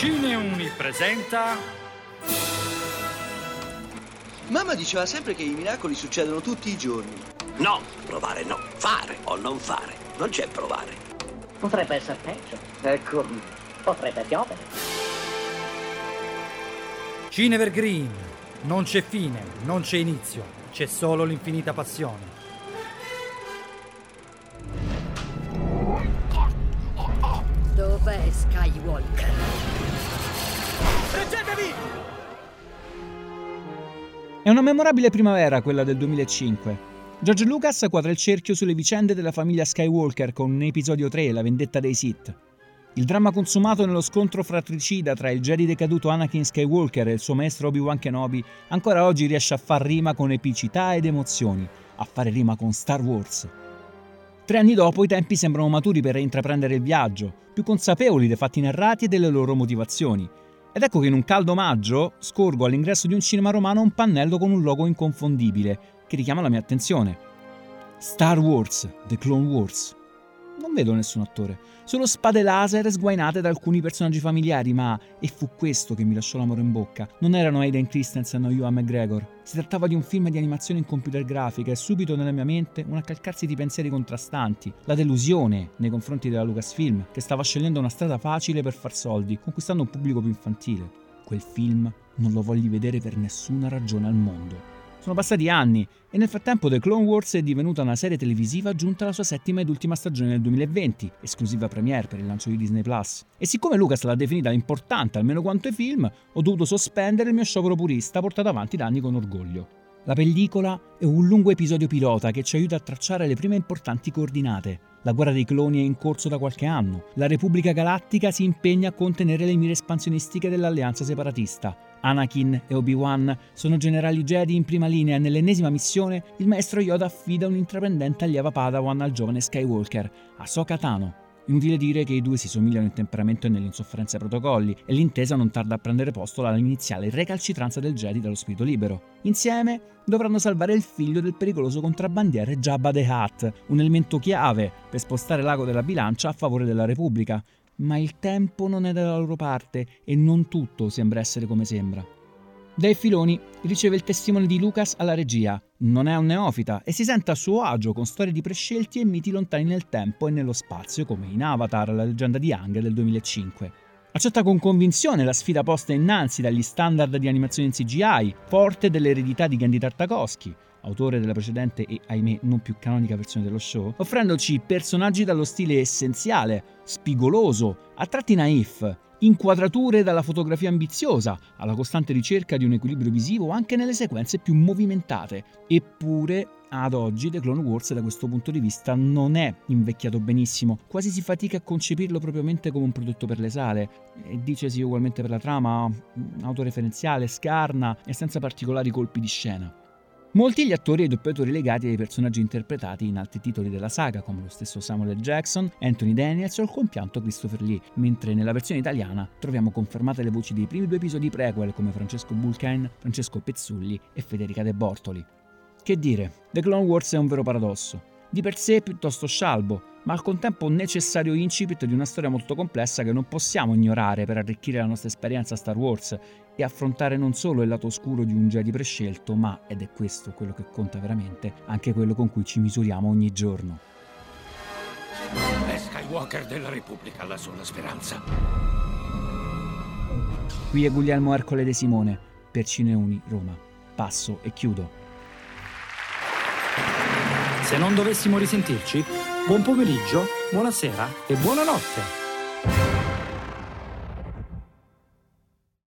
Cineuni presenta Mamma diceva sempre che i miracoli succedono tutti i giorni. No, provare no. Fare o non fare. Non c'è provare. Potrebbe essere peggio. Ecco, potrebbe piovere. Cinevergreen. Non c'è fine, non c'è inizio, c'è solo l'infinita passione. Dov'è Skywalker? È una memorabile primavera quella del 2005. George Lucas quadra il cerchio sulle vicende della famiglia Skywalker con episodio 3, La vendetta dei Sith. Il dramma consumato nello scontro fratricida tra il Jedi decaduto Anakin Skywalker e il suo maestro Obi-Wan Kenobi ancora oggi riesce a far rima con epicità ed emozioni, a fare rima con Star Wars. Tre anni dopo i tempi sembrano maturi per intraprendere il viaggio, più consapevoli dei fatti narrati e delle loro motivazioni. Ed ecco che in un caldo maggio scorgo all'ingresso di un cinema romano un pannello con un logo inconfondibile che richiama la mia attenzione. Star Wars, The Clone Wars. Non vedo nessun attore, solo spade laser sguainate da alcuni personaggi familiari, ma e fu questo che mi lasciò l'amore in bocca. Non erano Aiden Christensen o Ewan McGregor. Si trattava di un film di animazione in computer grafica e subito nella mia mente un accalcarsi di pensieri contrastanti. La delusione nei confronti della Lucasfilm, che stava scegliendo una strada facile per far soldi, conquistando un pubblico più infantile. Quel film non lo voglio vedere per nessuna ragione al mondo. Sono passati anni e nel frattempo The Clone Wars è divenuta una serie televisiva giunta alla sua settima ed ultima stagione nel 2020, esclusiva premiere per il lancio di Disney Plus. E siccome Lucas l'ha definita importante almeno quanto i film, ho dovuto sospendere il mio sciopero purista portato avanti da anni con orgoglio. La pellicola è un lungo episodio pilota che ci aiuta a tracciare le prime importanti coordinate. La guerra dei cloni è in corso da qualche anno. La Repubblica Galattica si impegna a contenere le mire espansionistiche dell'alleanza separatista. Anakin e Obi-Wan sono generali Jedi in prima linea e nell'ennesima missione il maestro Yoda affida un'intraprendente allieva Padawan al giovane Skywalker, Ahsoka Tano. Inutile dire che i due si somigliano in temperamento e nell'insofferenza ai protocolli, e l'intesa non tarda a prendere posto all'iniziale recalcitranza del Jedi dallo spirito libero. Insieme dovranno salvare il figlio del pericoloso contrabbandiere Jabba the Hutt, un elemento chiave per spostare l'ago della bilancia a favore della Repubblica. Ma il tempo non è dalla loro parte e non tutto sembra essere come sembra. Dave Filoni riceve il testimone di Lucas alla regia. Non è un neofita e si sente a suo agio con storie di prescelti e miti lontani nel tempo e nello spazio, come in Avatar, la leggenda di Ang del 2005. Accetta con convinzione la sfida posta innanzi dagli standard di animazione in CGI, forte dell'eredità di Gandhi Tartakovsky, autore della precedente e ahimè non più canonica versione dello show, offrendoci personaggi dallo stile essenziale, spigoloso, a tratti naif, inquadrature dalla fotografia ambiziosa alla costante ricerca di un equilibrio visivo anche nelle sequenze più movimentate. Eppure, ad oggi The Clone Wars da questo punto di vista non è invecchiato benissimo, quasi si fatica a concepirlo propriamente come un prodotto per le sale, e dicesi ugualmente per la trama, autoreferenziale, scarna e senza particolari colpi di scena. Molti gli attori e i doppiatori legati ai personaggi interpretati in altri titoli della saga, come lo stesso Samuel. Jackson, Anthony Daniels o il compianto Christopher Lee, mentre nella versione italiana troviamo confermate le voci dei primi due episodi prequel come Francesco Bulkine, Francesco Pezzulli e Federica De Bortoli. Che dire, The Clone Wars è un vero paradosso. Di per sé piuttosto scialbo, ma al contempo un necessario incipit di una storia molto complessa che non possiamo ignorare per arricchire la nostra esperienza a Star Wars e affrontare non solo il lato oscuro di un Jedi prescelto, ma, ed è questo quello che conta veramente, anche quello con cui ci misuriamo ogni giorno. È Skywalker della Repubblica la sola speranza. Qui è Guglielmo Ercole De Simone, per Cineuni Roma. Passo e chiudo. Se non dovessimo risentirci, buon pomeriggio, buonasera e buonanotte.